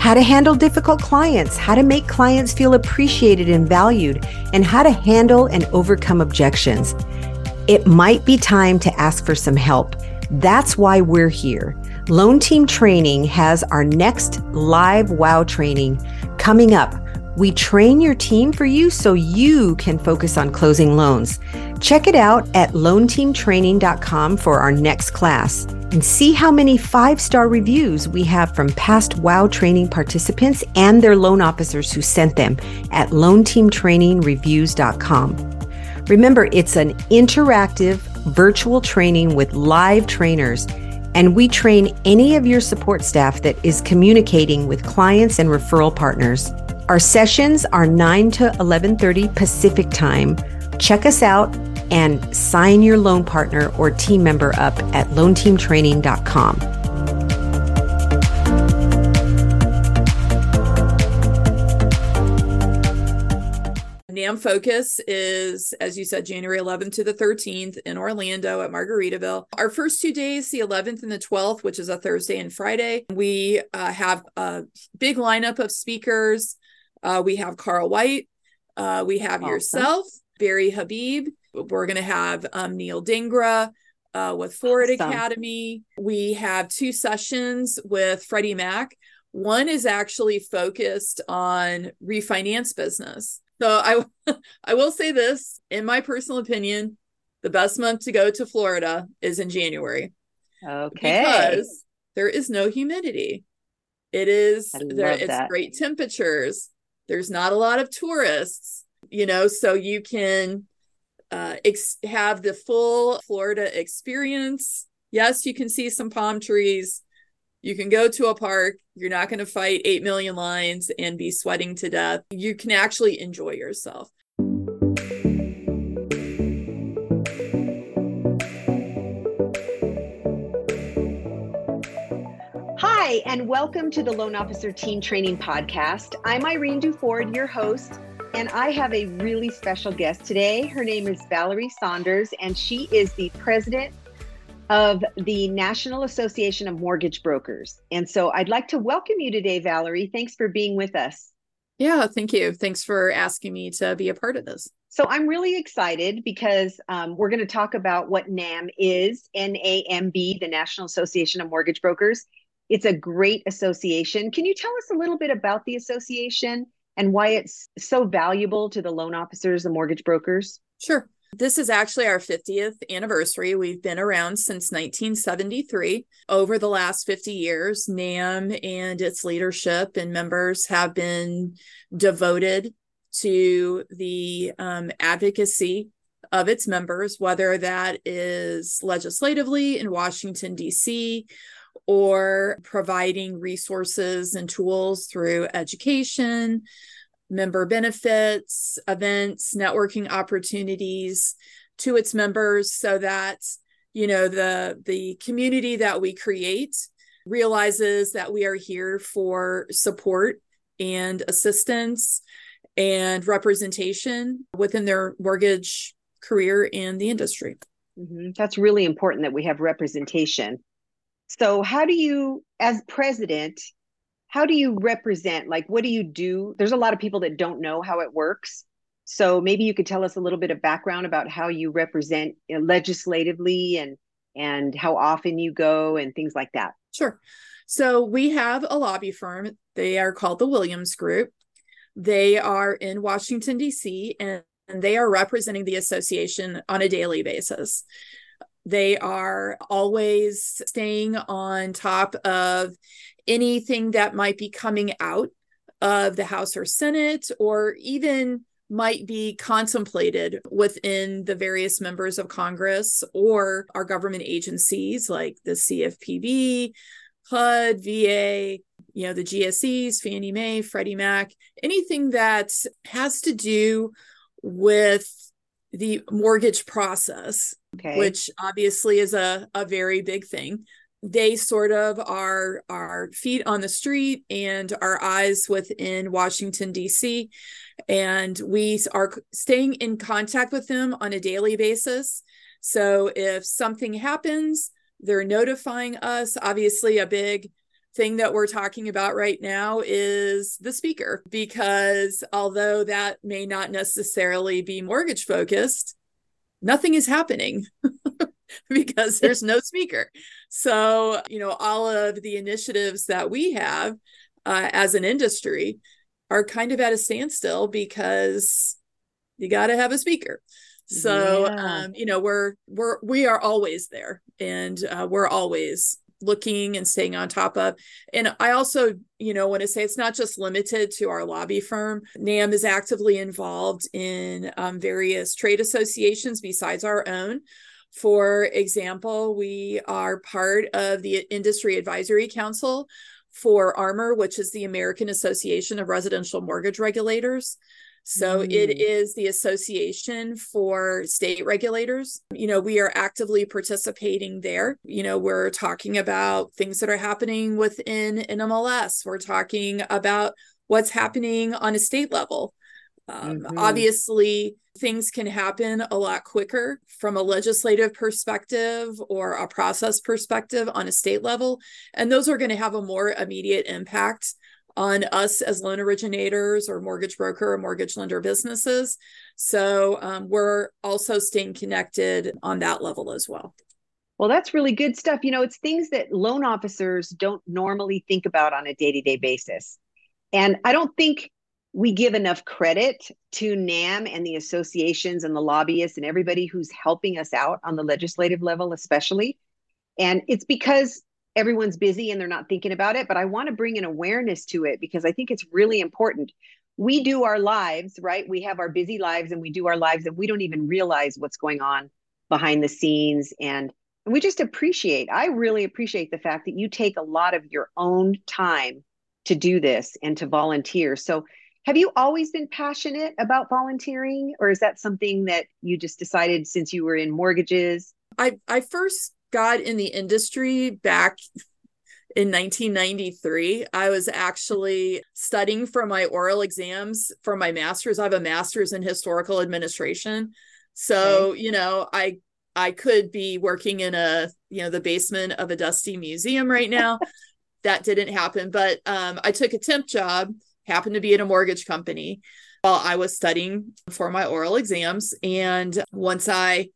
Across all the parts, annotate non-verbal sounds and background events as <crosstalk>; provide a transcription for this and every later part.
How to handle difficult clients, how to make clients feel appreciated and valued, and how to handle and overcome objections. It might be time to ask for some help. That's why we're here. Loan Team Training has our next live WOW training coming up we train your team for you so you can focus on closing loans. Check it out at loanteamtraining.com for our next class and see how many five star reviews we have from past WOW training participants and their loan officers who sent them at loanteamtrainingreviews.com. Remember, it's an interactive virtual training with live trainers and we train any of your support staff that is communicating with clients and referral partners. Our sessions are 9 to 11:30 Pacific Time. Check us out and sign your loan partner or team member up at loanteamtraining.com. NAM Focus is, as you said, January 11th to the 13th in Orlando at Margaritaville. Our first two days, the 11th and the 12th, which is a Thursday and Friday, we uh, have a big lineup of speakers. Uh, we have Carl White. Uh, we have awesome. yourself, Barry Habib. We're going to have um, Neil Dingra uh, with Forward awesome. Academy. We have two sessions with Freddie Mac. One is actually focused on refinance business. So I <laughs> I will say this, in my personal opinion, the best month to go to Florida is in January. Okay. Because there is no humidity. It is there it's that. great temperatures there's not a lot of tourists you know so you can uh, ex- have the full florida experience. Yes you can see some palm trees. You can go to a park. You're not going to fight 8 million lines and be sweating to death. You can actually enjoy yourself Hi, and welcome to the Loan Officer Team Training Podcast. I'm Irene Duford, your host, and I have a really special guest today. Her name is Valerie Saunders, and she is the president of the National Association of Mortgage Brokers. And so I'd like to welcome you today, Valerie. Thanks for being with us. Yeah, thank you. Thanks for asking me to be a part of this. So I'm really excited because um, we're going to talk about what NAM is, NAMB, the National Association of Mortgage Brokers, it's a great association. Can you tell us a little bit about the association and why it's so valuable to the loan officers and mortgage brokers? Sure. This is actually our 50th anniversary. We've been around since 1973. Over the last 50 years, NAM and its leadership and members have been devoted to the um, advocacy of its members, whether that is legislatively in Washington, D.C., or providing resources and tools through education, member benefits, events, networking opportunities to its members so that you know the the community that we create realizes that we are here for support and assistance and representation within their mortgage career in the industry. Mm-hmm. That's really important that we have representation. So, how do you, as president, how do you represent? Like, what do you do? There's a lot of people that don't know how it works. So, maybe you could tell us a little bit of background about how you represent uh, legislatively and and how often you go and things like that. Sure. So, we have a lobby firm. They are called the Williams Group. They are in Washington, D.C., and and they are representing the association on a daily basis. They are always staying on top of anything that might be coming out of the House or Senate, or even might be contemplated within the various members of Congress or our government agencies like the CFPB, HUD, VA, you know, the GSEs, Fannie Mae, Freddie Mac, anything that has to do with the mortgage process, okay. which obviously is a, a very big thing. They sort of are our feet on the street and our eyes within Washington, D.C. And we are staying in contact with them on a daily basis. So if something happens, they're notifying us. Obviously, a big thing that we're talking about right now is the speaker, because although that may not necessarily be mortgage focused, nothing is happening <laughs> because there's no speaker. So, you know, all of the initiatives that we have uh, as an industry are kind of at a standstill because you got to have a speaker. So, yeah. um, you know, we're we're we are always there, and uh, we're always looking and staying on top of. And I also, you know, want to say it's not just limited to our lobby firm. NAM is actively involved in um, various trade associations besides our own. For example, we are part of the Industry Advisory Council for AARMR, which is the American Association of Residential Mortgage Regulators. So mm. it is the Association for State Regulators. You know, we are actively participating there. You know, we're talking about things that are happening within NMLS. We're talking about what's happening on a state level. Um, mm-hmm. Obviously, things can happen a lot quicker from a legislative perspective or a process perspective on a state level. And those are going to have a more immediate impact on us as loan originators or mortgage broker or mortgage lender businesses. So um, we're also staying connected on that level as well. Well, that's really good stuff. You know, it's things that loan officers don't normally think about on a day to day basis. And I don't think we give enough credit to NAM and the associations and the lobbyists and everybody who's helping us out on the legislative level, especially. And it's because everyone's busy and they're not thinking about it, but I want to bring an awareness to it because I think it's really important. We do our lives, right? We have our busy lives and we do our lives and we don't even realize what's going on behind the scenes and and we just appreciate i really appreciate the fact that you take a lot of your own time to do this and to volunteer so have you always been passionate about volunteering or is that something that you just decided since you were in mortgages i i first got in the industry back in 1993 i was actually studying for my oral exams for my master's. I have a master's in historical administration. So okay. you know i i could be working in a you know the basement of a dusty museum right <laughs> now. That didn't happen but um, i took a temp job happened to be in a mortgage company while i was studying for my oral exams. And once i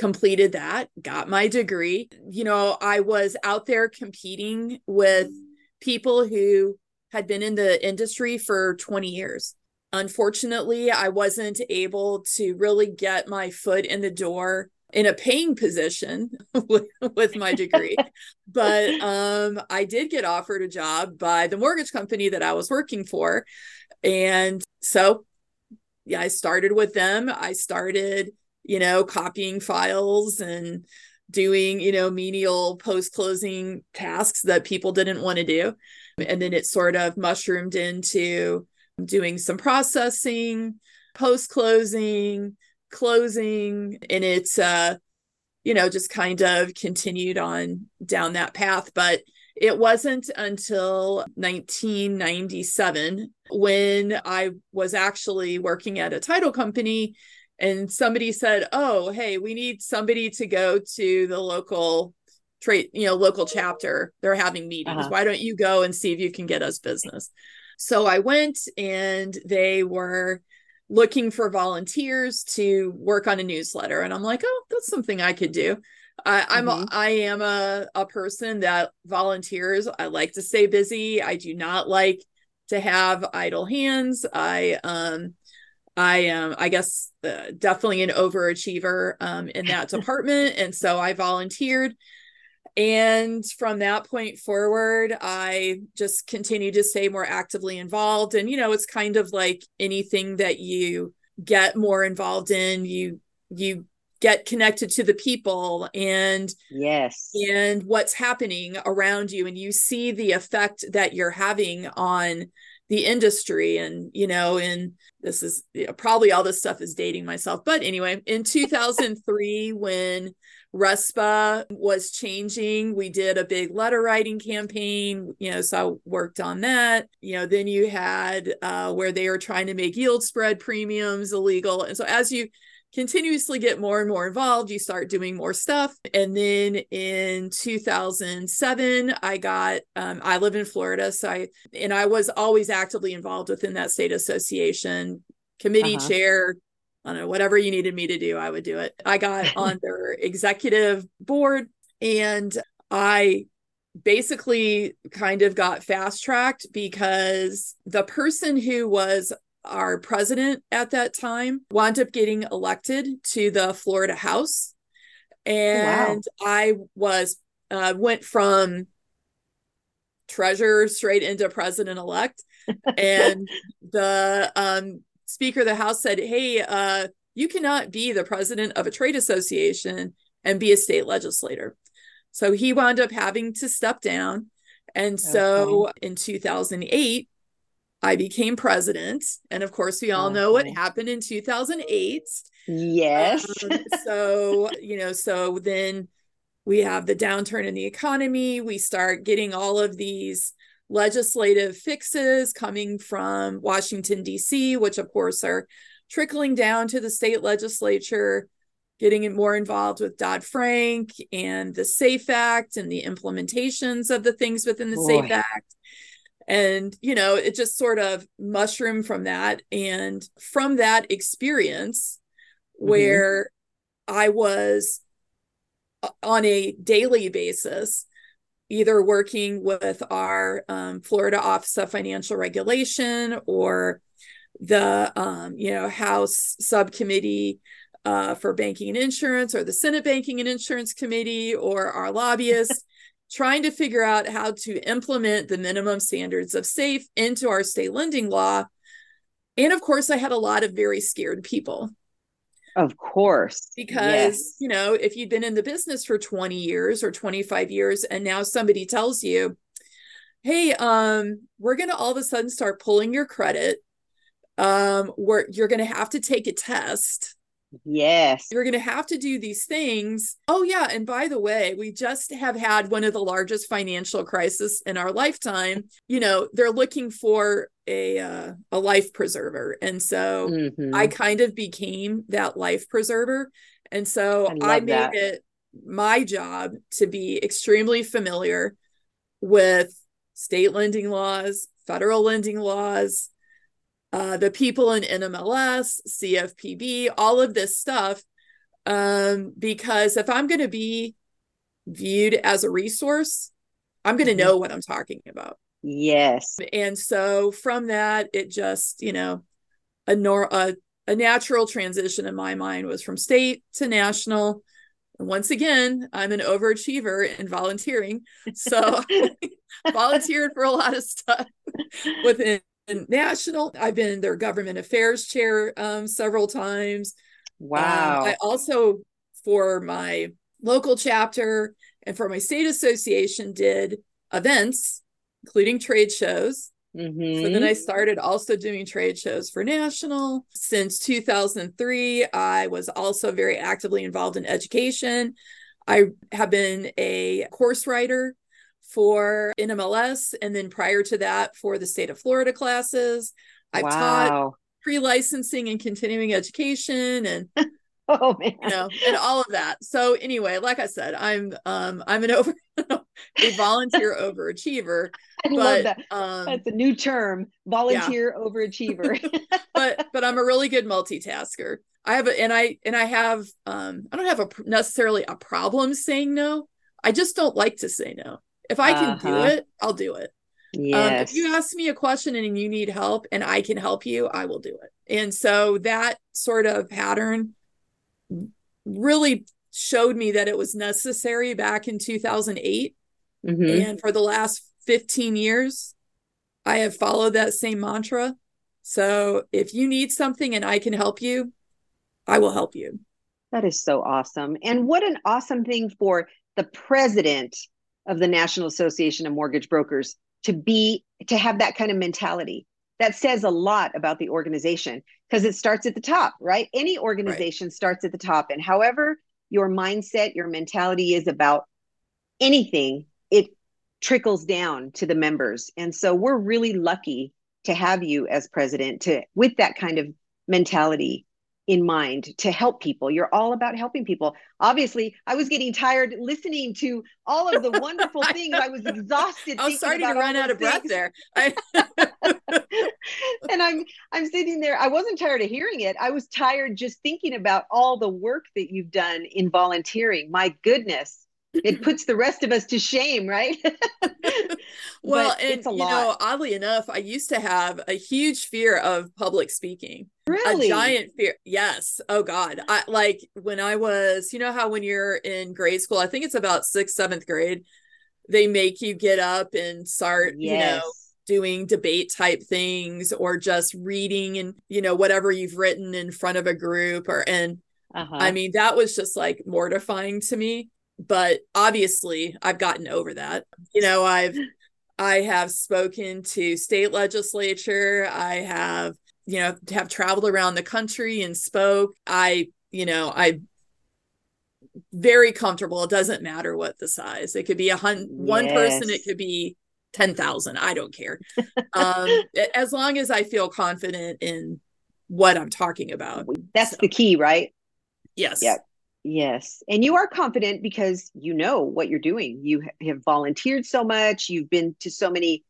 completed that, got my degree. You know, I was out there competing with people who had been in the industry for 20 years. Unfortunately, I wasn't able to really get my foot in the door in a paying position <laughs> with, with my degree. <laughs> but um, I did get offered a job by the mortgage company that I was working for. And so, yeah, I started with them. I started you know, copying files and doing, you know, menial post closing tasks that people didn't want to do. And then it sort of mushroomed into doing some processing, post closing, closing, and it's, uh, you know, just kind of continued on down that path. But it wasn't until 1997 when I was actually working at a title company and somebody said, "Oh, hey, we need somebody to go to the local trade, you know, local chapter. They're having meetings. Uh-huh. Why don't you go and see if you can get us business?" So I went and they were looking for volunteers to work on a newsletter and I'm like, "Oh, that's something I could do." I, I'm mm-hmm. I am a, a person that volunteers. I like to stay busy. I do not like to have idle hands. I um I am, I guess, uh, definitely an overachiever um, in that <laughs> department. And so I volunteered. And from that point forward, I just continued to stay more actively involved. And, you know, it's kind of like anything that you get more involved in, you, you get connected to the people and yes and what's happening around you and you see the effect that you're having on the industry and you know and this is you know, probably all this stuff is dating myself. But anyway in 2003 <laughs> when respa was changing we did a big letter writing campaign you know so i worked on that. You know then you had uh, where they were trying to make yield spread premiums illegal. And so as you continuously get more and more involved. You start doing more stuff. And then in 2007, I got, um, I live in Florida. So I, and I was always actively involved within that state association, committee uh-huh. chair. I don't know, whatever you needed me to do, I would do it. I got <laughs> on their executive board and I basically kind of got fast tracked because the person who was our president at that time wound up getting elected to the Florida House. And wow. I was uh, went from treasurer straight into president elect. <laughs> and the um, Speaker of the House said, Hey, uh, you cannot be the president of a trade association and be a state legislator. So he wound up having to step down. And so in 2008, I became president. And of course, we all know what happened in 2008. Yes. Um, so, <laughs> you know, so then we have the downturn in the economy. We start getting all of these legislative fixes coming from Washington, D.C., which of course are trickling down to the state legislature, getting it more involved with Dodd Frank and the SAFE Act and the implementations of the things within the Boy. SAFE Act and you know it just sort of mushroomed from that and from that experience mm-hmm. where i was uh, on a daily basis either working with our um, florida office of financial regulation or the um, you know house subcommittee uh, for banking and insurance or the senate banking and insurance committee or our <laughs> lobbyists trying to figure out how to implement the minimum standards of safe into our state lending law. And of course, I had a lot of very scared people. Of course. Because, yes. you know, if you've been in the business for 20 years or 25 years and now somebody tells you, hey, um, we're going to all of a sudden start pulling your credit. Um, where you're going to have to take a test Yes. You're going to have to do these things. Oh, yeah. And by the way, we just have had one of the largest financial crises in our lifetime. You know, they're looking for a uh, a life preserver. And so mm-hmm. I kind of became that life preserver. And so I, I made that. it my job to be extremely familiar with state lending laws, federal lending laws, uh, the people in NMLS, CFPB, all of this stuff. Um, because if I'm going to be viewed as a resource, I'm going to mm-hmm. know what I'm talking about. Yes. And so from that, it just, you know, a, nor- a, a natural transition in my mind was from state to national. And once again, I'm an overachiever in volunteering. So <laughs> <laughs> volunteered for a lot of stuff <laughs> within national. I've been their government affairs chair um, several times. Wow. Um, I also, for my local chapter and for my state association, did events, including trade shows. Mm-hmm. So then I started also doing trade shows for national. Since 2003, I was also very actively involved in education. I have been a course writer for NMLS. And then prior to that, for the state of Florida classes. I've wow. taught pre-licensing and continuing education and <laughs> Oh man. you know and all of that so anyway like i said i'm um i'm an <laughs> over a volunteer overachiever <laughs> I love that. um That's a new term. Volunteer overachiever. but but i'm a really good multitasker i have a and i and i have um i don't have a necessarily a problem saying no i just don't like to say no if i can do Uh-huh. it i'll do it Um, yes. if you ask me a question and you need help and I can help you, I will do it. And so that sort of pattern really showed me that it was necessary back in 2008. Mhm. And for the last 15 years, I have followed that same mantra. So if you need something and I can help you, I will help you. That is so awesome. And what an awesome thing for the president of the National Association of Mortgage Brokers to be to have that kind of mentality. That says a lot about the organization because it starts at the top, right? Any organization starts at the top and however your mindset, your mentality is about anything, it trickles down to the members. And so we're really lucky to have you as president to with that kind of mentality in mind to help people. You're all about helping people. Obviously, I was getting tired listening to all of the <laughs> wonderful things. I was exhausted. I was thinking starting to run out of breath there. <laughs> I, <laughs> and I'm I'm sitting there. I wasn't tired of hearing it. I was tired just thinking about all the work that you've done in volunteering. My goodness, it puts the rest of us to shame, right? <laughs> well, But and you know, oddly enough, I used to have a huge fear of public speaking. really? a giant fear yes oh god i like when i was you know how when you're in grade school i think it's about sixth seventh grade they make you get up and start you know doing debate type things or just reading and you know whatever you've written in front of a group or and Uh-huh. i mean that was just like mortifying to me but obviously i've gotten over that. You know i've i have spoken to state legislature. I have you know have traveled around the country and spoke. I you know i very comfortable. It doesn't matter what the size. It could be a hundred one person it could be 10,000 i don't care. <laughs> Um as long as i feel confident in what i'm talking about. That's So- the key, right? yes. Yep. Yes. And you are confident because you know what you're doing. You have volunteered so much, you've been to so many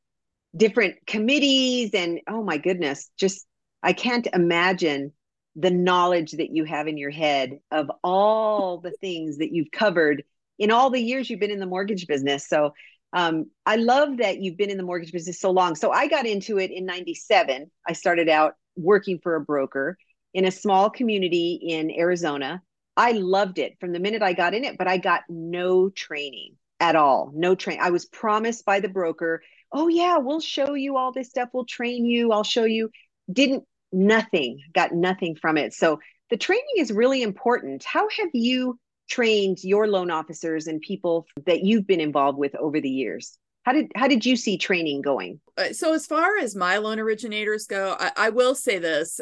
different committees, and oh my goodness, just I can't imagine the knowledge that you have in your head of all the things that you've covered in all the years you've been in the mortgage business. So um, I love that you've been in the mortgage business so long. So I got into it in 97. I started out working for a broker in a small community in Arizona. I loved it from the minute I got in it, but I got no training at all. No train. I was promised by the broker, oh, yeah, we'll show you all this stuff. We'll train you. I'll show you. Didn't, nothing, got nothing from it. So the training is really important. How have you trained your loan officers and people that you've been involved with over the years? How did how did you see training going? Uh, so as far as my loan originators go I, I will say this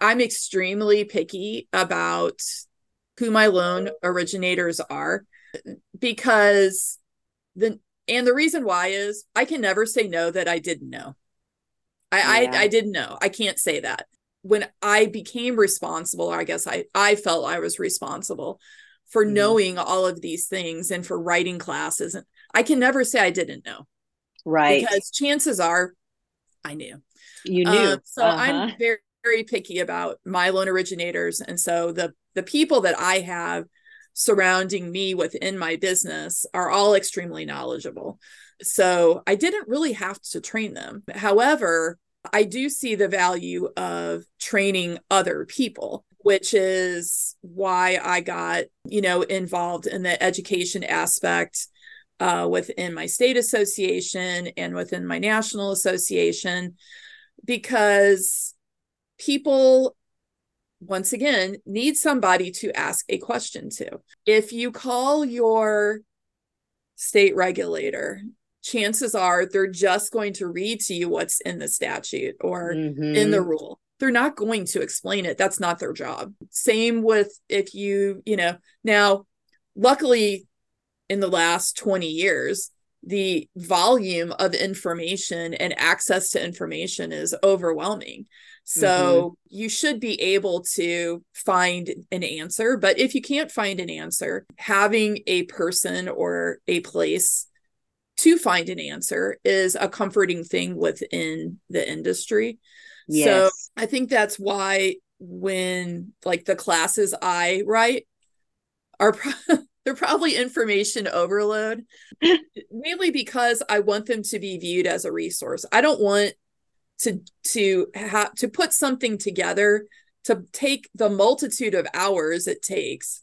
i'm extremely picky about who my loan originators are because the and the reason why is i can never say no that i didn't know i Yeah. I, I didn't know i can't say that when i became responsible or i guess i i felt i was responsible for Mhm. knowing all of these things and for writing classes and i can never say i didn't know Right. because chances are I knew. you knew. Um, so Uh-huh. I'm very very picky about my loan originators, and so the the people that I have surrounding me within my business are all extremely knowledgeable. So I didn't really have to train them. However, I do see the value of training other people, which is why I got, you know, involved in the education aspect uh, within my state association and within my national association, because people, once again, need somebody to ask a question to. If you call your state regulator, chances are they're just going to read to you what's in the statute or in the Mhm. rule. They're not going to explain it. That's not their job. Same with if you, you know, now, luckily in the last 20 years, the volume of information and access to information is overwhelming. So mm-hmm. you should be able to find an answer. But if you can't find an answer, having a person or a place to find an answer is a comforting thing within the industry. Yes. So I think that's why when like the classes I write are <laughs> pro- they're probably information overload <laughs> mainly because I want them to be viewed as a resource. I don't want to to have to put something together to take the multitude of hours it takes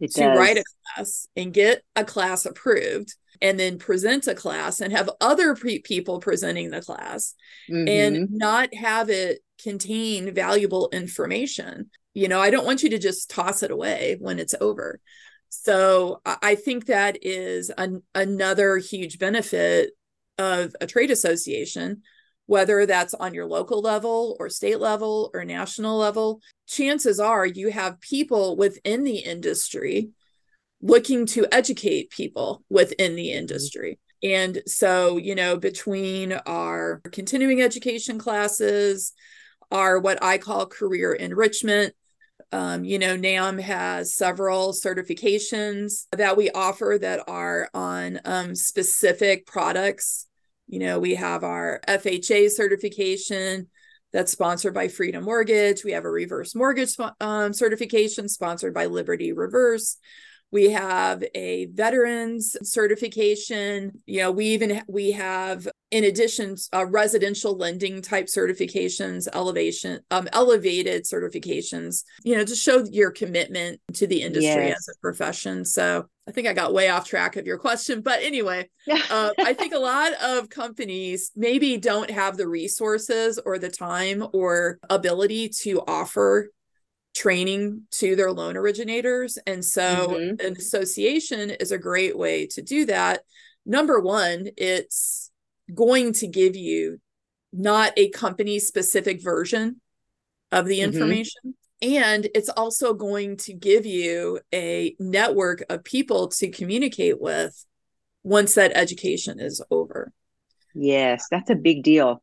it to does. write a class and get a class approved and then present a class and have other pre- people presenting the class mm-hmm. and not have it contain valuable information you know i don't want you to just toss it away when it's over so I think that is an, another huge benefit of a trade association, whether that's on your local level or state level or national level. Chances are you have people within the industry looking to educate people within the mm-hmm. industry. And so, you know, between our continuing education classes, our what I call career enrichment um, you know, NAM has several certifications that we offer that are on um, specific products. You know, we have our FHA certification that's sponsored by Freedom Mortgage. We have a reverse mortgage um, certification sponsored by Liberty Reverse we have a veterans certification. You know we even we have in addition uh, residential lending type certifications elevation um, elevated certifications you know to show your commitment to the industry yes. as a profession. So i think i got way off track of your question but anyway uh, i think a lot of companies maybe don't have the resources or the time or ability to offer training to their loan originators. And so mm-hmm. an association is a great way to do that. Number one, it's going to give you not a company specific version of the mm-hmm. information. Mm-hmm. And it's also going to give you a network of people to communicate with once that education is over. Yes, that's a big deal.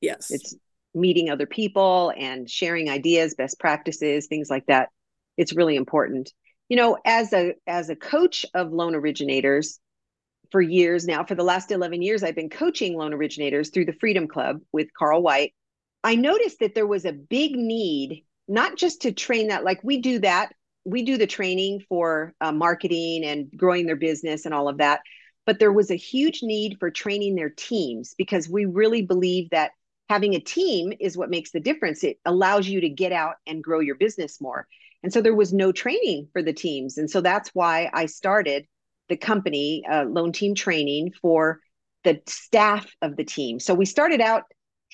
Yes. It's meeting other people and sharing ideas, best practices, things like that. It's really important. You know, as a as a coach of loan originators for years now, for the last 11 years I've been coaching loan originators through the Freedom Club with Carl White. I noticed that there was a big need not just to train that like we do that, we do the training for uh, marketing and growing their business and all of that, but there was a huge need for training their teams because we really believe that having a team is what makes the difference. It allows you to get out and grow your business more. And so there was no training for the teams. And so that's why I started the company, uh, Loan Team Training, for the staff of the team. So we started out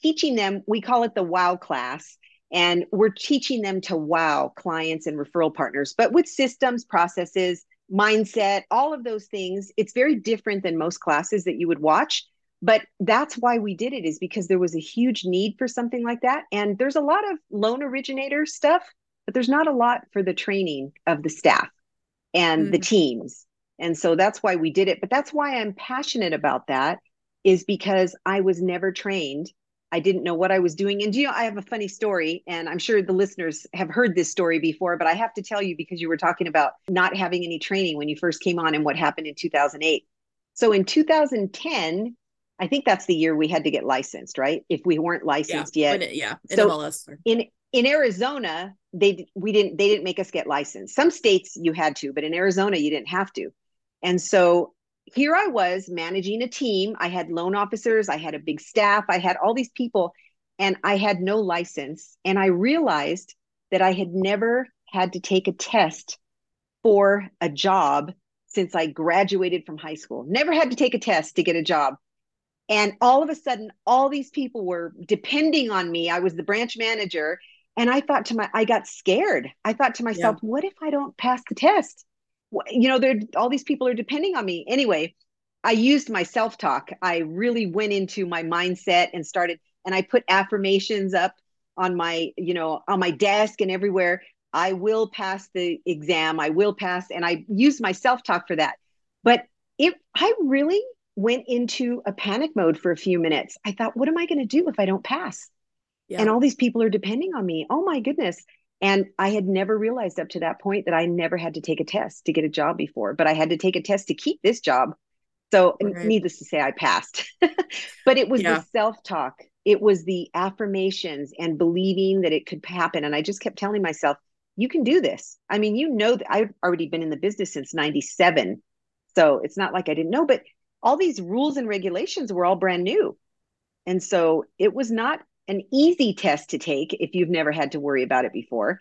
teaching them, we call it the WOW class. And we're teaching them to wow clients and referral partners, but with systems, processes, mindset, all of those things. It's very different than most classes that you would watch but that's why we did it is because there was a huge need for something like that. And there's a lot of loan originator stuff but there's not a lot for the training of the staff and mm-hmm. the teams. And so that's why we did it. But that's why i'm passionate about that is because i was never trained. I didn't know what i was doing. And you know i have a funny story and i'm sure the listeners have heard this story before but i have to tell you because you were talking about not having any training when you first came on and what happened in 2008 so in 2010 I think that's the year we had to get licensed, right? If we weren't licensed yeah, yet. It, yeah. In so MLS. in in Arizona, they we didn't they didn't make us get licensed. Some states you had to, but in Arizona you didn't have to. And so here I was managing a team. I had loan officers, I had a big staff, I had all these people, and I had no license. And I realized that I had never had to take a test for a job since I graduated from high school. Never had to take a test to get a job. And all of a sudden, all these people were depending on me. I was the branch manager. And I thought to my, I got scared. I thought to myself, yeah. what if I don't pass the test? You know, there all these people are depending on me. Anyway, I used my self talk. I really went into my mindset and started, and I put affirmations up on my, you know, on my desk and everywhere. I will pass the exam. I will pass. And I used my self talk for that. But if I really went into a panic mode for a few minutes. I thought, what am I going to do if I don't pass? Yeah. And all these people are depending on me. Oh my goodness. And I had never realized up to that point that I never had to take a test to get a job before, but I had to take a test to keep this job. So, right. needless to say, I passed. <laughs> but it was yeah. the self talk, it was the affirmations and believing that it could happen. And I just kept telling myself, you can do this. I mean, you know that I've already been in the business since 97. So it's not like I didn't know, but all these rules and regulations were all brand new. And so it was not an easy test to take if you've never had to worry about it before.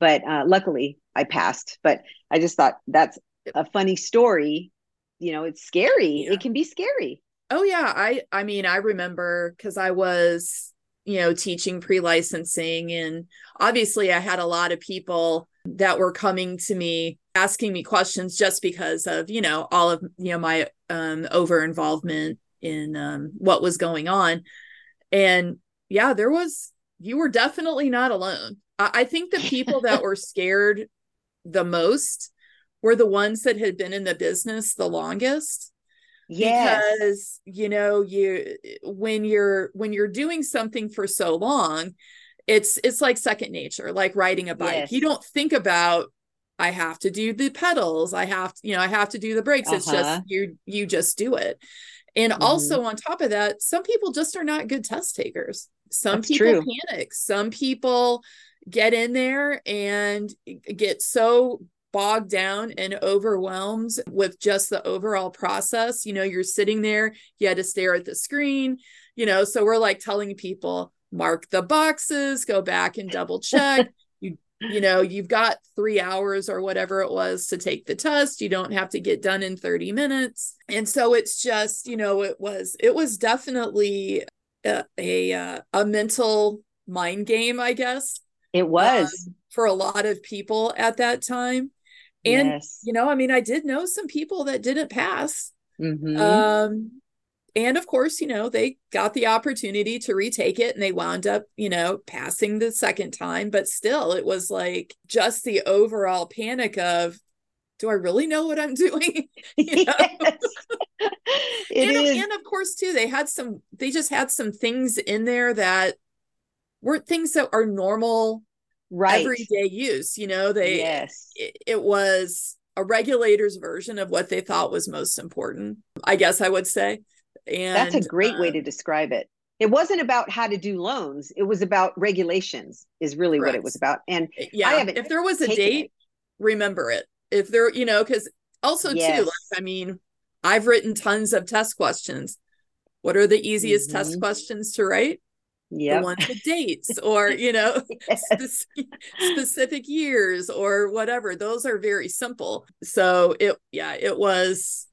But uh, luckily, I passed. But I just thought that's a funny story. You know, it's scary. Yeah. It can be scary. Oh yeah, I I mean, I remember cuz I was, you know, teaching pre-licensing and obviously I had a lot of people that were coming to me asking me questions just because of, you know, all of, you know, my um over involvement in um what was going on. And yeah, there was, you were definitely not alone. I, I think the people that were <laughs> scared the most were the ones that had been in the business the longest. Yes. Because, you know, you, when you're, when you're doing something for so long, it's, it's like second nature, like riding a bike. Yes. You don't think about, I have to do the pedals. I have to, you know, I have to do the brakes. Uh-huh. It's just uh-huh. you you just do it. And mm-hmm. also on top of that, some people just are not good test takers. Some That's people true. panic. Some people get in there and get so bogged down and overwhelmed with just the overall process. You know, you're sitting there, you had to stare at the screen, you know, so we're like telling people mark the boxes, go back and double check. <laughs> you you know, you've got 3 hours or whatever it was to take the test. You don't have to get done in 30 minutes. And so it's just, you know, it was it was definitely a a, uh, a mental mind game, I guess. It was um, for a lot of people at that time. And yes. you know, I mean, I did know some people that didn't pass. Mm-hmm. Um, and of course, you know, they got the opportunity to retake it and they wound up, you know, passing the second time. But still, it was like just the overall panic of, do I really know what I'm <laughs> doing? <laughs> you know? Yes. <laughs> and, is. and of course, too, they had some, they just had some things in there that weren't things that are normal right everyday use you know they yes it, it, was a regulator's version of what they thought was most important i guess i would say and that's a great uh, way to describe it it wasn't about how to do loans it was about regulations is really correct. what it was about and yeah I haven't if there was a date it. remember it if there you know because also yes. too like i mean i've written tons of test questions what are the easiest mm-hmm. test questions to write yeah the ones with dates <laughs> or you know <laughs> yes. <laughs> specific years or whatever those are very simple so it yeah it was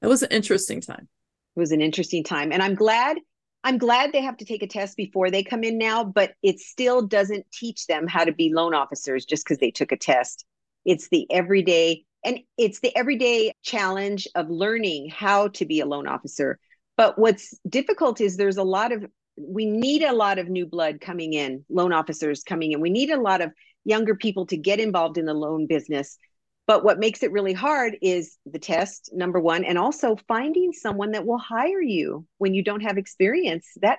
it was an interesting time was an interesting time and i'm glad i'm glad they have to take a test before they come in now but it still doesn't teach them how to be loan officers just because they took a test it's the everyday and it's the everyday challenge of learning how to be a loan officer but what's difficult is there's a lot of we need a lot of new blood coming in, loan officers coming in. We need a lot of younger people to get involved in the loan business. But what makes it really hard is the test, number one, and also finding someone that will hire you when you don't have experience. That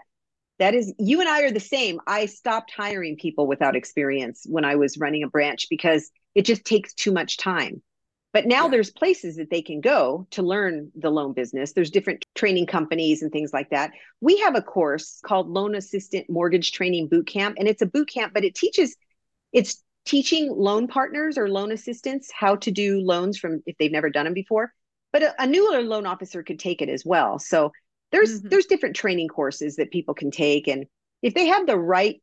that is you and I are the same. I stopped hiring people without experience when I was running a branch because it just takes too much time. But now yeah. there's places that they can go to learn the loan business. There's different training companies and things like that. We have a course called Loan Assistant Mortgage Training Boot Camp, and it's a boot camp, but it teaches it's teaching loan partners or loan assistants how to do loans from if they've never done them before. But a, a newer loan officer could take it as well. So there's mm-hmm. there's different training courses that people can take, and if they have the right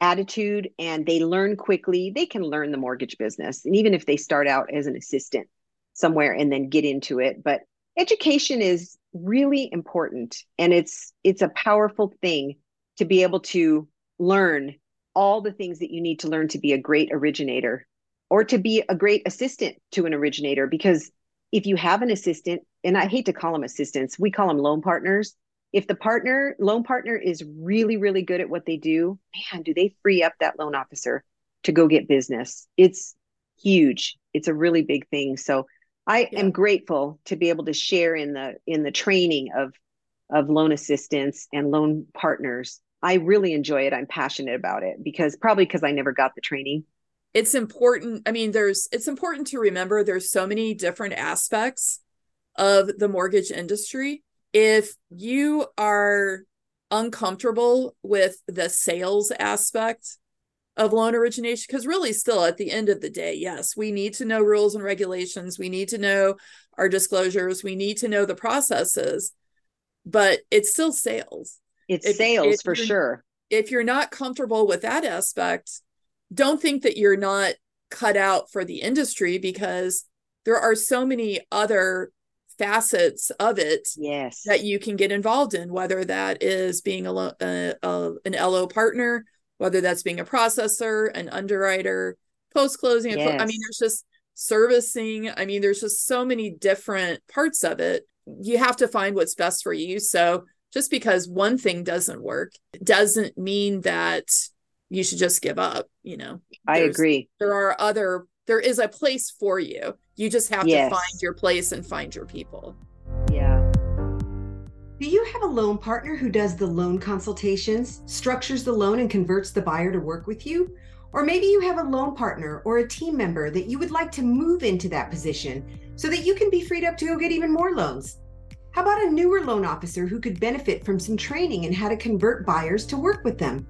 attitude and they learn quickly, they can learn the mortgage business. And even if they start out as an assistant somewhere and then get into it, but education is really important and it's it's a powerful thing to be able to learn all the things that you need to learn to be a great originator or to be a great assistant to an originator because if you have an assistant and I hate to call them assistants, we call them loan partners if the partner loan partner is really really good at what they do man do they free up that loan officer to go get business it's huge it's a really big thing so I yeah. am grateful to be able to share in the in the training of of loan assistants and loan partners. I really enjoy it. I'm passionate about it because probably because I never got the training. It's important. I mean, there's it's important to remember there's so many different aspects of the mortgage industry. If you are uncomfortable with the sales aspect of loan origination because really still at the end of the day yes we need to know rules and regulations we need to know our disclosures we need to know the processes but it's still sales it's if, sales if for sure. if you're not comfortable with that aspect don't think that you're not cut out for the industry because there are so many other facets of it yes. that you can get involved in whether that is being a, a, uh, a an lo partner whether that's being a processor an underwriter post closing yes. i mean there's just servicing. I mean there's just so many different parts of it. You have to find what's best for you. So just because one thing doesn't work doesn't mean that you should just give up you know i agree there are other there is a place for you. You just have yes. to find your place and find your people. Yeah. Do you have a loan partner who does the loan consultations, structures the loan, and converts the buyer to work with you? Or maybe you have a loan partner or a team member that you would like to move into that position so that you can be freed up to go get even more loans. How about a newer loan officer who could benefit from some training in how to convert buyers to work with them?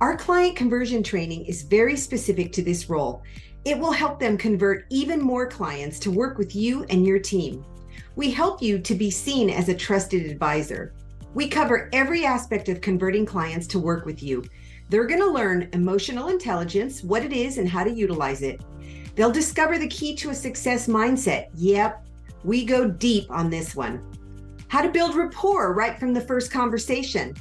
Our client conversion training is very specific to this role it will help them convert even more clients to work with you and your team. We help you to be seen as a trusted advisor. We cover every aspect of converting clients to work with you. They're going to learn emotional intelligence, what it is, and how to utilize it. They'll discover the key to a success mindset. Yep, we go deep on this one. How to build rapport right from the first conversation.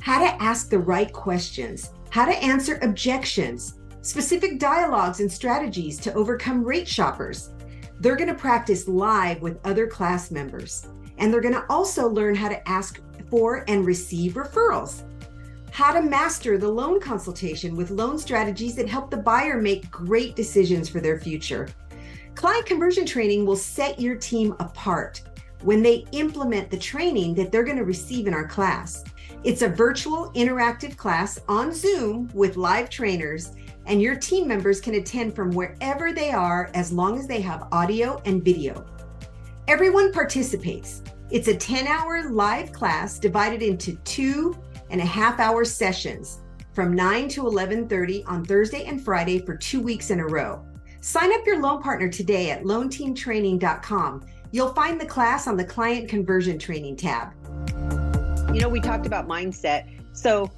How to ask the right questions. How to answer objections specific dialogues and strategies to overcome rate shoppers. They're going to practice live with other class members, and they're going to also learn how to ask for and receive referrals. How to master the loan consultation with loan strategies that help the buyer make great decisions for their future. Client conversion training will set your team apart when they implement the training that they're going to receive in our class. It's a virtual interactive class on Zoom with live trainers and your team members can attend from wherever they are as long as they have audio and video. Everyone participates. It's a 10 hour live class divided into two and a half hour sessions from 9 to 11:30 on Thursday and Friday for 2 weeks in a row. Sign up your loan partner today at loanteamtraining.com. You'll find the class on the client conversion training tab. You know, we talked about mindset. So,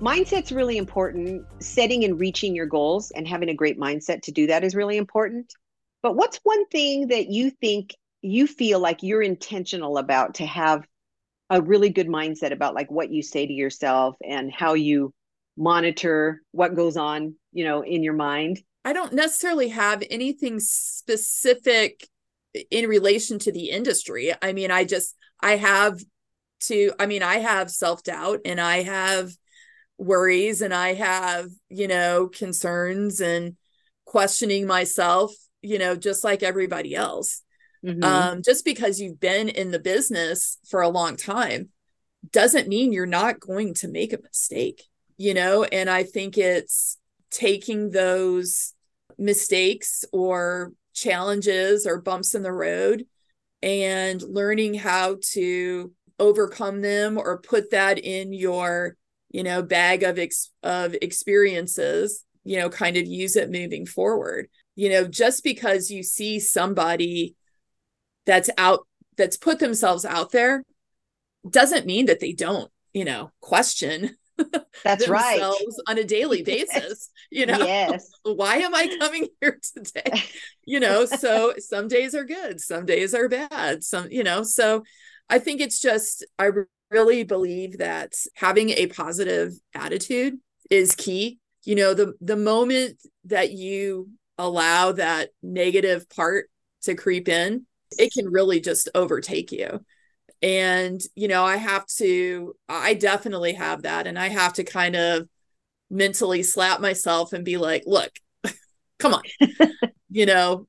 mindset's really important. Setting and reaching your goals and having a great mindset to do that is really important. But what's one thing that you think you feel like you're intentional about to have a really good mindset about like what you say to yourself and how you monitor what goes on, you know, in your mind? I don't necessarily have anything specific in relation to the industry. I mean, I just I have to I mean, I have self-doubt and I have worries and I have, you know, concerns and questioning myself, you know, just like everybody else. Mm-hmm. Um, just because you've been in the business for a long time doesn't mean you're not going to make a mistake, you know, and I think it's taking those mistakes or challenges or bumps in the road and learning how to overcome them or put that in your you know bag of ex- of experiences you know kind of use it moving forward. You know just because you see somebody that's out that's put themselves out there doesn't mean that they don't you know question that's right. on a daily <laughs> basis you know? Yes. <laughs> Why am i coming <laughs> here today? You know so some days are good some days are bad some you know? So i think it's just i really believe that having a positive attitude is key. You know, the the moment that you allow that negative part to creep in, it can really just overtake you. And, you know, I have to, I definitely have that. And I have to kind of mentally slap myself and be like, look, <laughs> come on, <laughs> you know,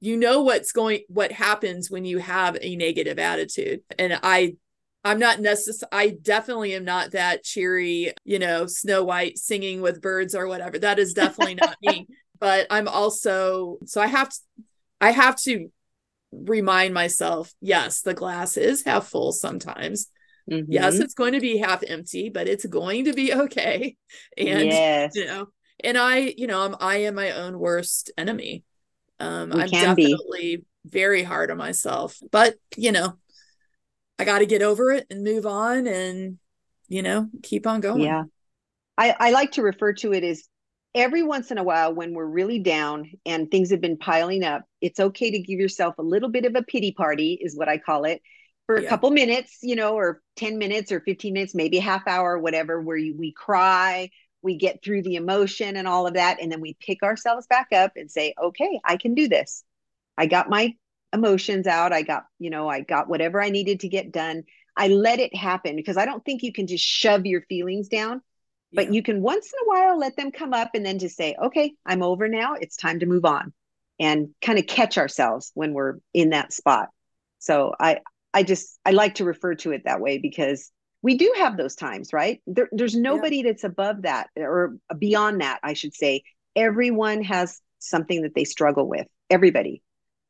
you know what's going what happens when you have a negative attitude. And i i'm not necessary i definitely am not that cheery you know snow white singing with birds or whatever. That is definitely not me. <laughs> But i'm also so i have to i have to remind myself yes the glass is half full sometimes mm-hmm. yes it's going to be half empty but it's going to be <laughs> okay and yes. you know and i you know I'm, i am my own worst enemy um, I'm definitely be. very hard on myself, but you know, I got to get over it and move on and, you know, keep on going. Yeah. I, I like to refer to it as every once in a while when we're really down and things have been piling up, it's okay to give yourself a little bit of a pity party, is what I call it, for a yeah. couple minutes, you know, or 10 minutes or 15 minutes, maybe a half hour, whatever, where you, we cry, we get through the emotion and all of that and then we pick ourselves back up and say okay i can do this. I got my emotions out. I got you know i got whatever i needed to get done. I let it happen because i don't think you can just shove your feelings down yeah. but you can once in a while let them come up and then just say okay i'm over now it's time to move on and kind of catch ourselves when we're in that spot so i i just i like to refer to it that way because we do have those times, right? There, there's nobody yeah. that's above that or beyond that, I should say. Everyone has something that they struggle with, everybody.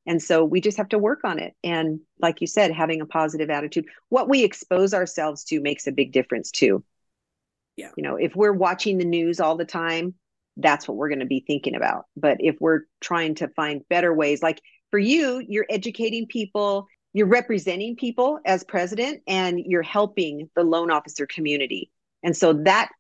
And so we just have to work on it. And like you said, having a positive attitude, what we expose ourselves to makes a big difference too. Yeah. You know, if we're watching the news all the time, that's what we're going to be thinking about. But if we're trying to find better ways, like for you, you're educating people, you're representing people as president and you're helping the loan officer community. And so that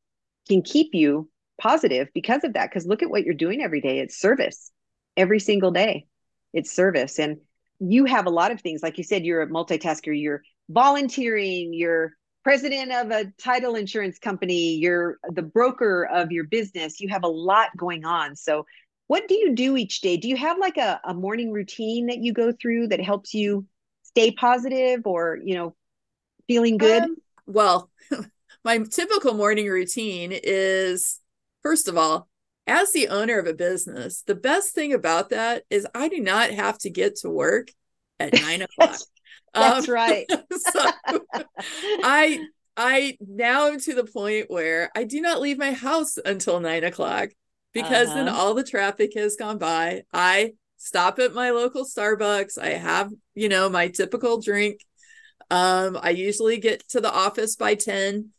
can keep you positive because of that. Because look at what you're doing every day. It's service every single day. It's service. And you have a lot of things. Like you said, you're a multitasker, you're volunteering, you're president of a title insurance company, you're the broker of your business. You have a lot going on. So what do you do each day? Do you have like a, a morning routine that you go through that helps you stay positive or you know feeling good um, well <laughs> my typical morning routine is first of all as the owner of a business the best thing about that is i do not have to get to work at nine o'clock <laughs> that's, um, right <laughs> so i i now am to the point where i do not leave my house until nine o'clock because uh-huh. then all the traffic has gone by i stop at my local Starbucks. I have, you know, my typical drink. Um, I usually get to the office by 10,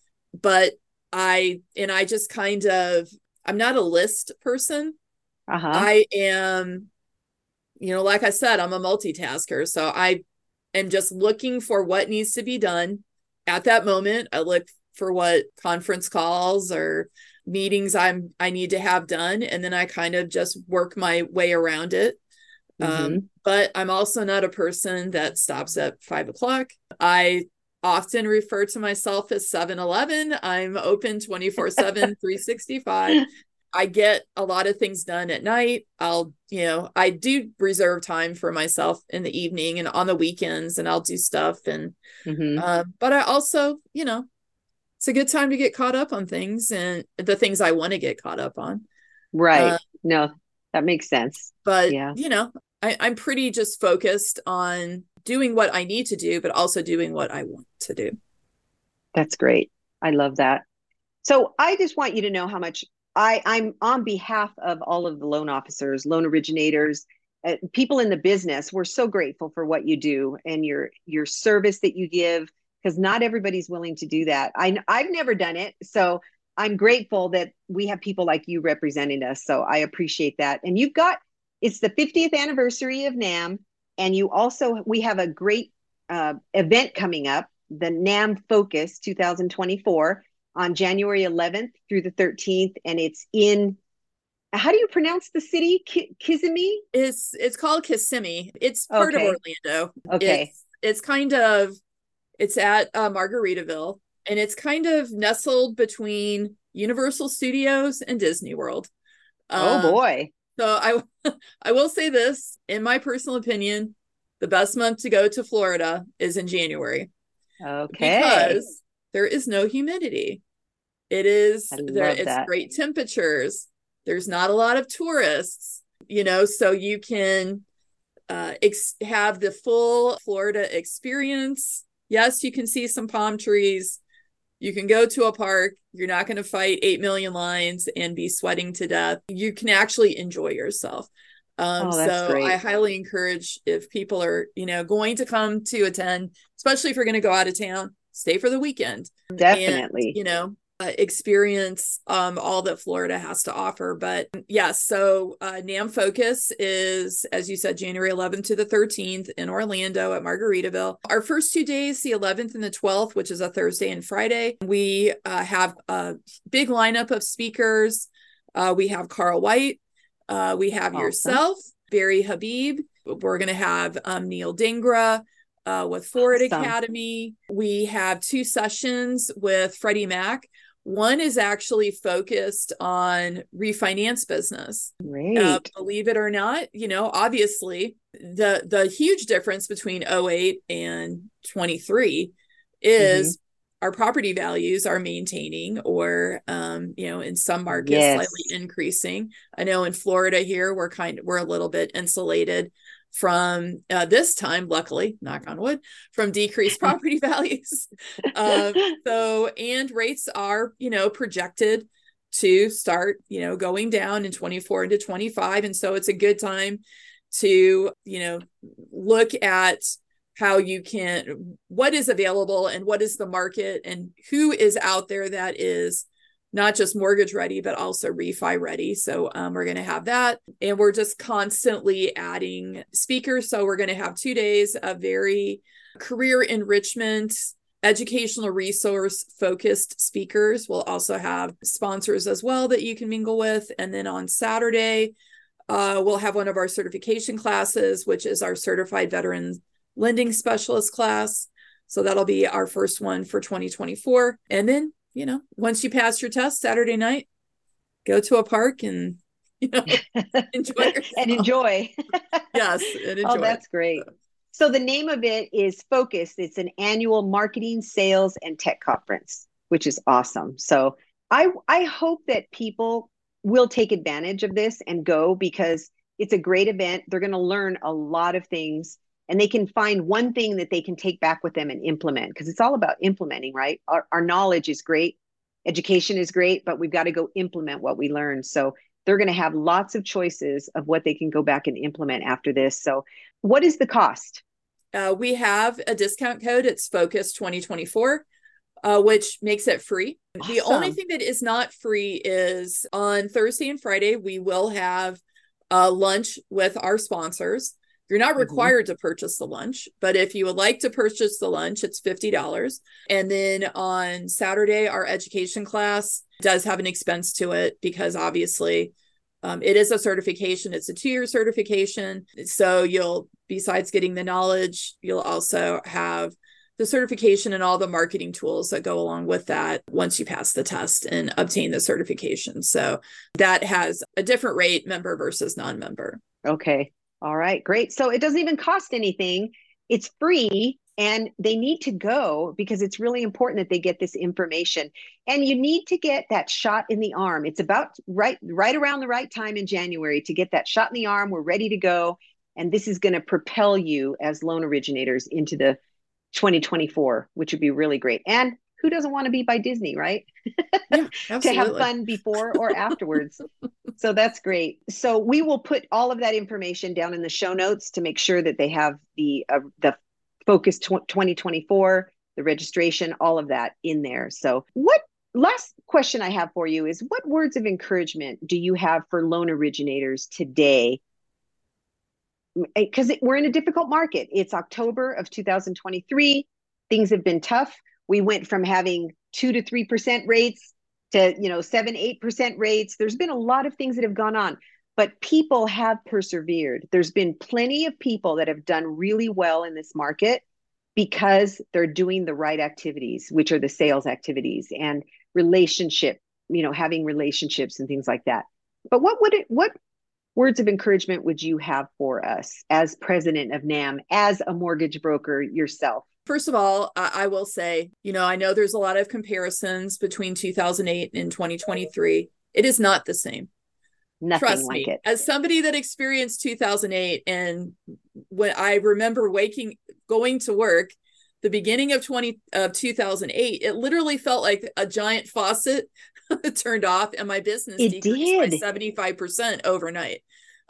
but I, and I just kind of, I'm not a list person. Uh-huh. I am, you know, like I said, I'm a multitasker. So I am just looking for what needs to be done at that moment. I look for what conference calls or meetings I'm I need to have done and then I kind of just work my way around it. Mm-hmm. Um, but I'm also not a person that stops at five o'clock. I often refer to myself as 7 Eleven. I'm open 24 7, <laughs> 365. I get a lot of things done at night. I'll, you know, I do reserve time for myself in the evening and on the weekends, and I'll do stuff. And, mm-hmm. uh, but I also, you know, it's a good time to get caught up on things and the things I want to get caught up on. Right. Uh, no, that makes sense. But, yeah. you know, I, I'm pretty just focused on doing what I need to do, but also doing what I want to do. That's great. I love that. So I just want you to know how much I, I'm on behalf of all of the loan officers, loan originators, uh, people in the business. We're so grateful for what you do and your your service that you give because not everybody's willing to do that. I I've never done it, so I'm grateful that we have people like you representing us. So I appreciate that. And you've got it's the 50th anniversary of NAM, and you also we have a great uh, event coming up, the NAM Focus 2024 on January 11th through the 13th, and it's in. How do you pronounce the city? K- Kissimmee? It's it's called Kissimmee. It's part okay. of Orlando. Okay. It's, it's kind of it's at uh, Margaritaville, and it's kind of nestled between Universal Studios and Disney World. oh um, boy! So I <laughs> I will say this, in my personal opinion, the best month to go to Florida is in January. Okay. Because there is no humidity. It is there it's that. great temperatures. There's not a lot of tourists, you know, so you can uh, ex- have the full Florida experience. Yes, you can see some palm trees. You can go to a park. You're not going to fight 8 million lines and be sweating to death. You can actually enjoy yourself. Um, oh, so great. I highly encourage if people are, you know, going to come to attend, especially if you're going to go out of town, stay for the weekend. Definitely. And, you know, uh, experience um, all that Florida has to offer. But yes, yeah, so uh, NAM Focus is, as you said, January 11th to the 13th in Orlando at Margaritaville. Our first two days, the 11th and the 12th, which is a Thursday and Friday, we uh, have a big lineup of speakers. Uh, we have Carl White, uh, we have awesome. yourself, Barry Habib. We're going to have um, Neil Dingra uh, with Forward awesome. Academy. We have two sessions with Freddie Mac. One is actually focused on refinance business. Uh, believe it or not, you know, obviously the the huge difference between 08 and 23 is mm-hmm our property values are maintaining or um, you know in some markets yes. slightly increasing i know in florida here we're kind of we're a little bit insulated from uh, this time luckily knock on wood from decreased <laughs> property values. Uh, so and rates are you know projected to start you know going down in 24 into 25 and so it's a good time to you know look at how you can what is available and what is the market and who is out there that is not just mortgage ready but also refi ready. So um, we're going to have that. And we're just constantly adding speakers. So we're going to have two days of very career enrichment educational resource focused speakers. We'll also have sponsors as well that you can mingle with. And then on saturday uh, we'll have one of our certification classes which is our certified veteran lending specialist class. So that'll be our first one for 2024. And then, you know, once you pass your test Saturday night, go to a park and you know <laughs> enjoy yourself. and enjoy. <laughs> yes, and oh, enjoy. Oh, that's great. So the name of it is Focus. It's an annual marketing, sales, and tech conference, which is awesome. So I I hope that people will take advantage of this and go because it's a great event. They're going to learn a lot of things and they can find one thing that they can take back with them and implement because it's all about implementing right? Our, our knowledge is great education is great but we've got to go implement what we learn. So they're going to have lots of choices of what they can go back and implement after this. So what is the cost? Uh, we have a discount code. It's focus 2024 uh, which makes it free. Awesome. the only thing that is not free is on thursday and friday we will have uh, lunch with our sponsors you're not mm-hmm. required mm-hmm. to purchase the lunch, but if you would like to purchase the lunch, it's $50. And then on Saturday, our education class does have an expense to it because obviously um, it is a certification, it's a two year certification. So you'll, besides getting the knowledge, you'll also have the certification and all the marketing tools that go along with that once you pass the test and obtain the certification. So that has a different rate member versus non member. Okay. All right, great. So it doesn't even cost anything. It's free and they need to go because it's really important that they get this information. And you need to get that shot in the arm. It's about right right around the right time in January to get that shot in the arm. We're ready to go and this is going to propel you as loan originators into the 2024, which would be really great. And who doesn't want to be by Disney, right? Yeah, <laughs> to have fun before or afterwards. <laughs> so that's great. So we will put all of that information down in the show notes to make sure that they have the uh, the Focus 2024, the registration, all of that in there. So what last question I have for you is what words of encouragement do you have for loan originators today? Because we're in a difficult market. It's October of 2023. Things have been tough we went from having two to three percent rates to you know seven eight percent rates. There's been a lot of things that have gone on but people have persevered. There's been plenty of people that have done really well in this market because they're doing the right activities which are the sales activities and relationship you know having relationships and things like that. But what would it what words of encouragement would you have for us as president of nam as a mortgage broker yourself First of all, I, I will say, you know, I know there's a lot of comparisons between 2008 and 2023. It is not the same. Nothing Trust like me, it. As somebody that experienced 2008 and when I remember waking, going to work, the beginning of 20 of 2008, it literally felt like a giant faucet <laughs> turned off and my business it decreased did. by 75% overnight.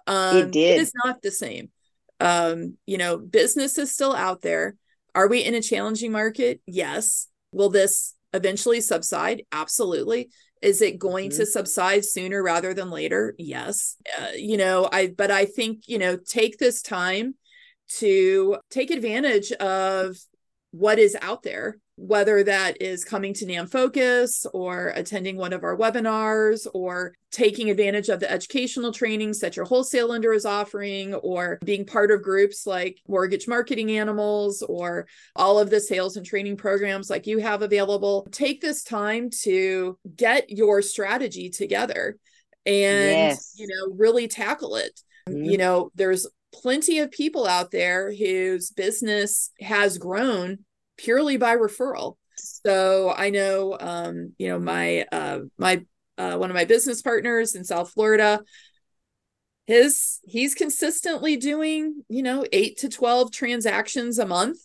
Um, it did. It is not the same. Um, you know, business is still out there. Are we in a challenging market? Yes. Will this eventually subside? Absolutely. Is it going mm-hmm. to subside sooner rather than later? Yes. Uh, you know, I, but I think, you know, take this time to take advantage of what is out there whether that is coming to NAM Focus or attending one of our webinars or taking advantage of the educational trainings that your wholesale lender is offering or being part of groups like Mortgage Marketing Animals or all of the sales and training programs like you have available. Take this time to get your strategy together and yes. you know really tackle it. Mm-hmm. You know, there's plenty of people out there whose business has grown purely by referral. So I know, um, you know, my uh, my uh, one of my business partners in South Florida, his he's consistently doing, you know, eight to twelve transactions a month.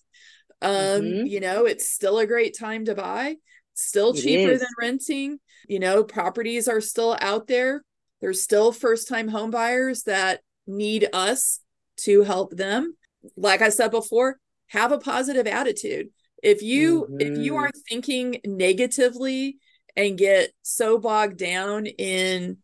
Um, mm-hmm. You know, it's still a great time to buy. Still cheaper than renting. You know, properties are still out there. There's still first time home buyers that need us to help them. Like I said before, have a positive attitude if you mm-hmm. if you are mm-hmm. thinking negatively and get so bogged down in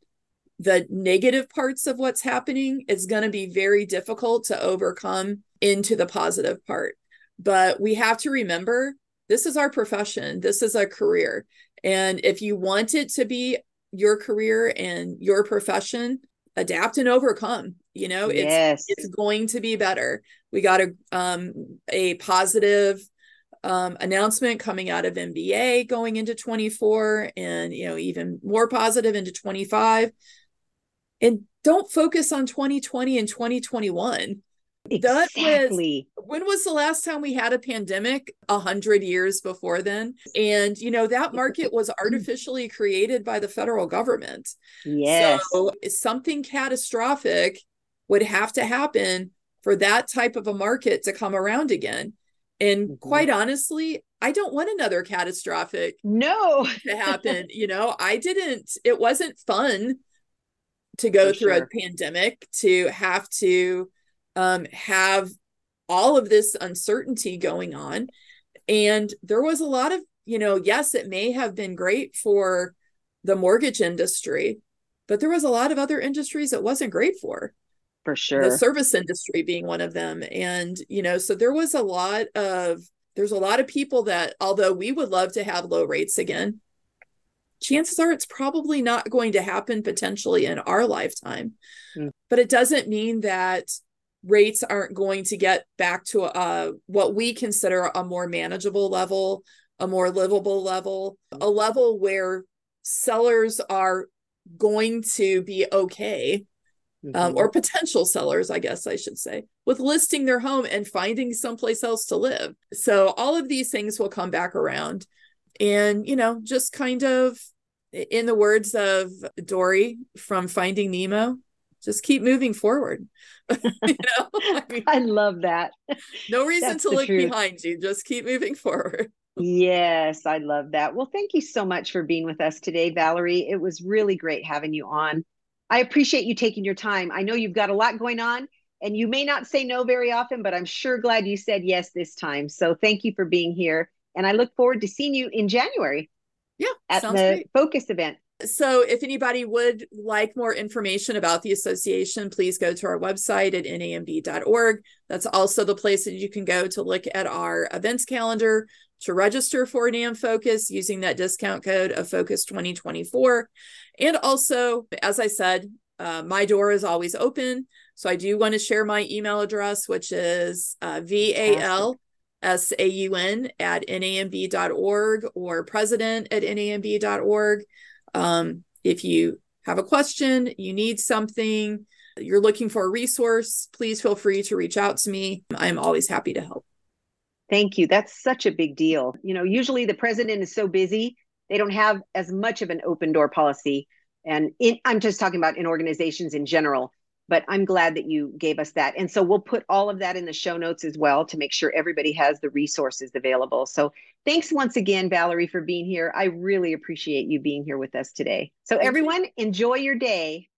the negative parts of what's happening it's going to be very difficult to overcome into the positive part but we have to remember this is our profession this is a career and if you want it to be your career and your profession adapt and overcome you know it's yes. it's going to be better. We got a um a positive um, announcement coming out of MBA going into 24 and you know even more positive into 25 and don't focus on 2020 and 2021 exactly was, when was the last time we had a pandemic? A hundred years before then. And you know that market was <laughs> artificially created by the federal government. Yes. so something catastrophic would have to happen for that type of a market to come around again and mm-hmm. quite honestly, I don't want another catastrophic no <laughs> to happen. you know, I didn't, it wasn't fun to go For through sure. a pandemic, to have to um, have all of this uncertainty going on. And there was a lot of, you know, yes, it may have been great for the mortgage industry, but there was a lot of other industries it wasn't great for for sure. the service industry being one of them and you know so there was a lot of there's a lot of people that although we would love to have low rates again chances are it's probably not going to happen potentially in our lifetime. Mm. but it doesn't mean that rates aren't going to get back to a, what we consider a more manageable level a more livable level a level where sellers are going to be okay mm-hmm. um, or potential sellers, I guess I should say, with listing their home and finding someplace else to live. So all of these things will come back around. And, you know, just kind of in the words of Dory from Finding Nemo, just keep moving forward. <laughs> you <laughs> know, <laughs> I, mean, I, love that. No reason That's to look truth. behind you. Just keep moving forward. yes, I love that. Well, thank you so much for being with us today, Valerie. It was really great having you on. I appreciate you taking your time. I know you've got a lot going on and you may not say no very often, but I'm sure glad you said yes this time. So thank you for being here. And I look forward to seeing you in January. Yeah. At the great. Focus event. So, if anybody would like more information about the association, please go to our website at namb.org. That's also the place that you can go to look at our events calendar to register for NAM Focus using that discount code of Focus 2024. And also, as I said, uh, my door is always open. So I do want to share my email address, which is uh, VAL. S-A-U-N at namb.org or president at namb.org. Um, if you have a question, you need something, you're looking for a resource, please feel free to reach out to me. I'm always happy to help. Thank you. That's such a big deal. You know, usually the president is so busy, they don't have as much of an open door policy. And in, I'm just talking about in organizations in general. but I'm glad that you gave us that. And so we'll put all of that in the show notes as well to make sure everybody has the resources available. So thanks once again, Valerie, for being here. I really appreciate you being here with us today. So, everyone, enjoy your day.